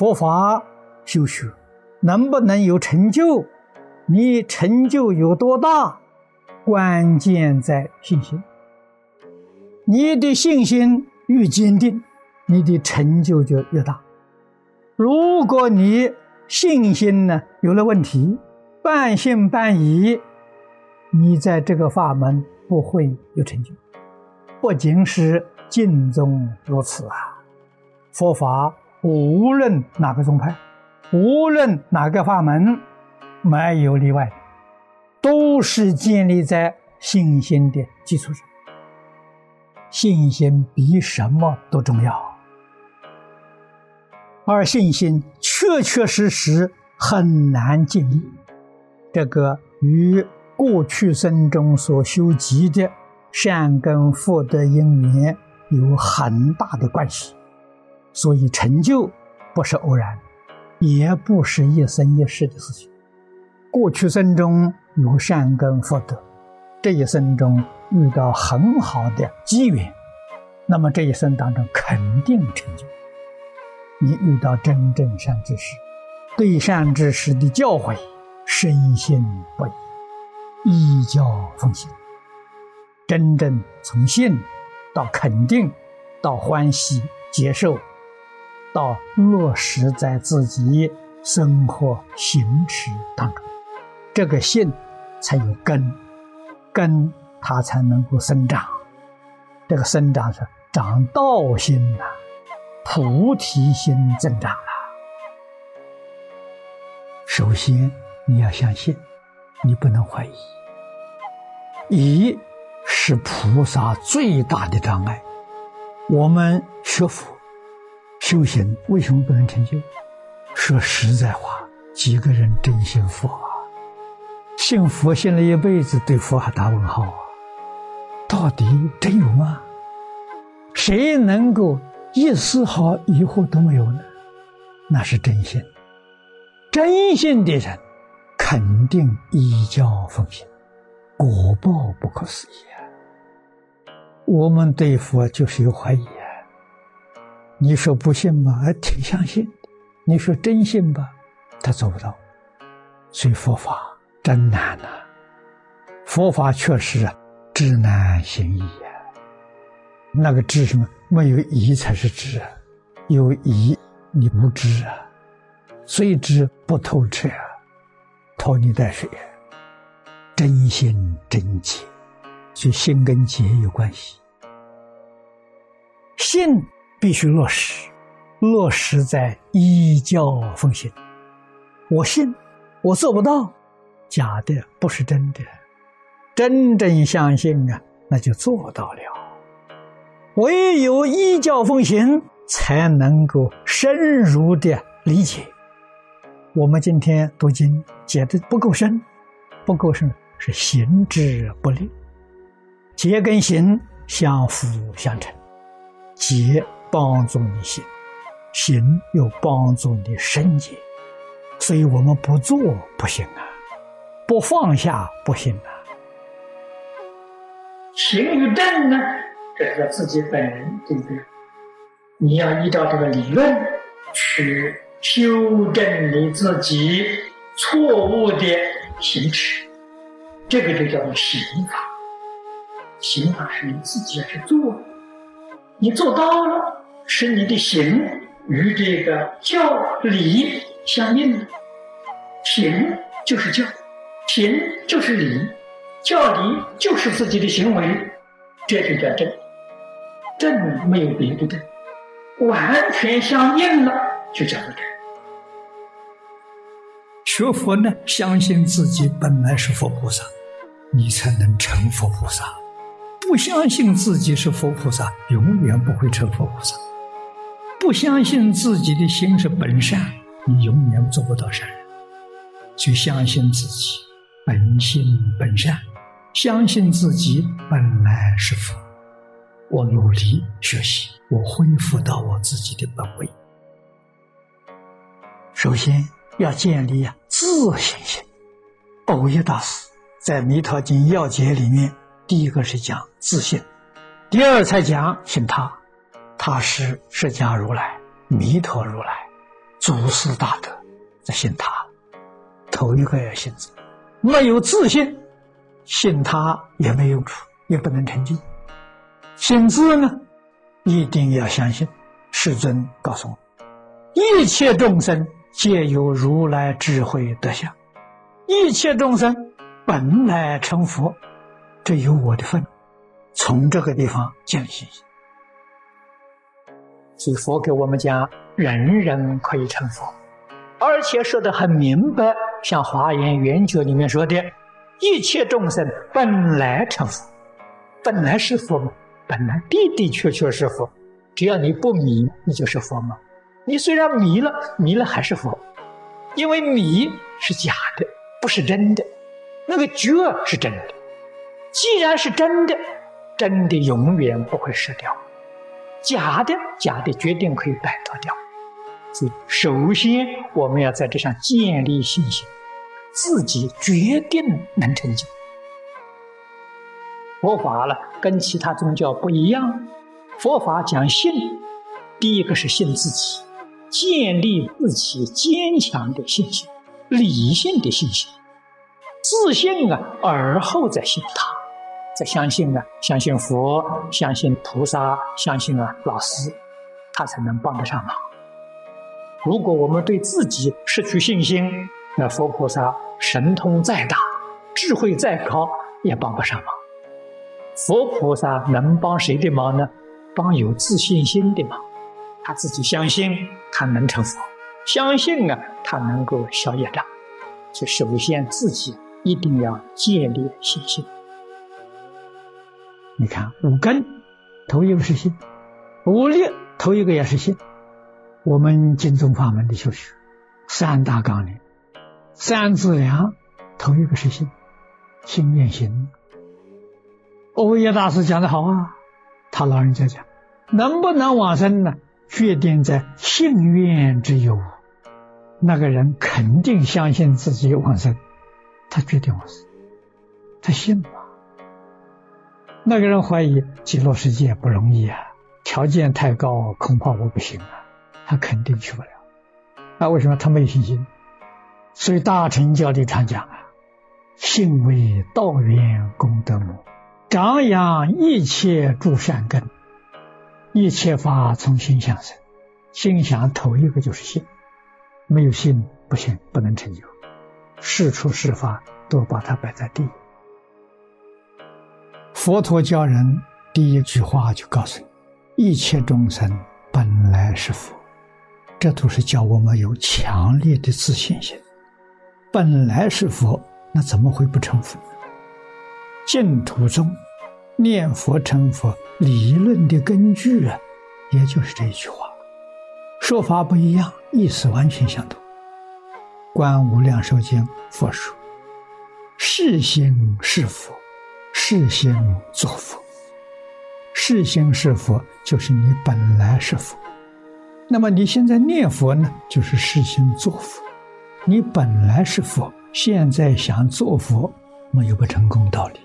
佛法修学，能不能有成就？你成就有多大？关键在信心。你的信心越坚定，你的成就就越大。如果你信心呢有了问题，半信半疑，你在这个法门不会有成就。不仅是净宗如此啊，佛法无论哪个宗派，无论哪个法门，没有例外，都是建立在信心的基础上。信心比什么都重要，而信心确确实实很难建立，这个与过去生中所修集的。善根福德因缘有很大的关系，所以成就不是偶然，也不是一生一世的事情。过去生中有善根福德，这一生中遇到很好的机缘，那么这一生当中肯定成就。你遇到真正善知识，对善知识的教诲深信不疑，依教奉行。真正从信到肯定，到欢喜接受，到落实在自己生活行持当中，这个信才有根，根它才能够生长。这个生长是长道心呐，菩提心增长了。首先你要相信，你不能怀疑，疑。是菩萨最大的障碍。我们学佛、修行，为什么不能成就？说实在话，几个人真信佛啊？信佛信了一辈子，对佛还打问号啊？到底真有吗？谁能够一丝毫疑惑都没有呢？那是真心。真心的人，肯定依教奉行，果报不可思议啊。我们对佛就是有怀疑！你说不信吧，还挺相信；你说真信吧，他做不到。所以佛法真难呐！佛法确实啊知难行易呀。那个知什么？没有疑才是知啊！有疑你不知啊！虽知不透彻啊，拖泥带水啊。真心真解，所以心跟解有关系。信必须落实，落实在依教奉行。我信，我做不到，假的不是真的。真正相信啊，那就做到了。唯有依教奉行，才能够深入的理解。我们今天读经解的不够深，不够深是行之不利，解跟行相辅相成。解帮助你行，行又帮助你身解，所以我们不做不行啊，不放下不行啊。行与正呢，这是自己本人对不对？你要依照这个理论去修正你自己错误的行持，这个就叫做行法。行法是你自己要去做。你做到了，是你的行与这个教理相应的。行就是教，行就是理，教理就是自己的行为，这就叫正。正没有别的正，完全相应了，就叫做正。学佛呢，相信自己本来是佛菩萨，你才能成佛菩萨。不相信自己是佛菩萨，永远不会成佛菩萨；不相信自己的心是本善，你永远做不到善人。就相信自己本性本善，相信自己本来是佛。我努力学习，我恢复到我自己的本位。首先要建立啊自信心。宝业大师在《弥陀经要解》里面。第一个是讲自信，第二才讲信他，他是释迦如来、弥陀如来，祖师大德在信他，头一个要信自，没有自信，信他也没用处，也不能成就。信自呢，一定要相信。世尊告诉我，一切众生皆有如来智慧德相，一切众生本来成佛，这有我的份。从这个地方建立信心。所以佛给我们讲，人人可以成佛，而且说的很明白，像《华严圆觉》里面说的，一切众生本来成佛，本来是佛嘛，本来的的确确是佛，只要你不迷，你就是佛嘛。你虽然迷了，迷了还是佛，因为迷是假的，不是真的，那个觉是真的。既然是真的，真的永远不会失掉。假的，假的决定可以摆脱掉。所以，首先我们要在这上建立信心，自己决定能成就。佛法了跟其他宗教不一样，佛法讲信，第一个是信自己，建立自己坚强的信心、理性的信心，自信啊，而后再信他。再相信啊，相信佛，相信菩萨，相信啊老师，他才能帮得上忙。如果我们对自己失去信心，那佛菩萨神通再大，智慧再高，也帮不上忙。佛菩萨能帮谁的忙呢？帮有自信心的忙。他自己相信，他能成佛；相信啊，他能够消业障。所以，首先自己一定要建立信心。你看五根，头一个是心；五力头一个也是心。我们净宗法门的修学，三大纲领、三资粮，头一个是心，心愿行。欧耶大师讲的好啊，他老人家讲，能不能往生呢？决定在信愿之有。那个人肯定相信自己往生，他决定往生，他信嘛。那个人怀疑极乐世界不容易啊，条件太高，恐怕我不行啊，他肯定去不了。那为什么他没信心？所以大乘教里常讲啊，信为道源功德母，长养一切诸善根，一切法从心想生。心想头一个就是信，没有信不行，不能成就。事出事发都把它摆在第一。佛陀教人第一句话就告诉你：一切众生本来是佛，这都是教我们有强烈的自信心。本来是佛，那怎么会不成佛？净土中念佛成佛理论的根据啊，也就是这一句话。说法不一样，意思完全相同。观无量寿经佛说：是心是佛。世心作佛，世心是佛，就是你本来是佛。那么你现在念佛呢，就是世心作佛。你本来是佛，现在想做佛，没有不成功道理。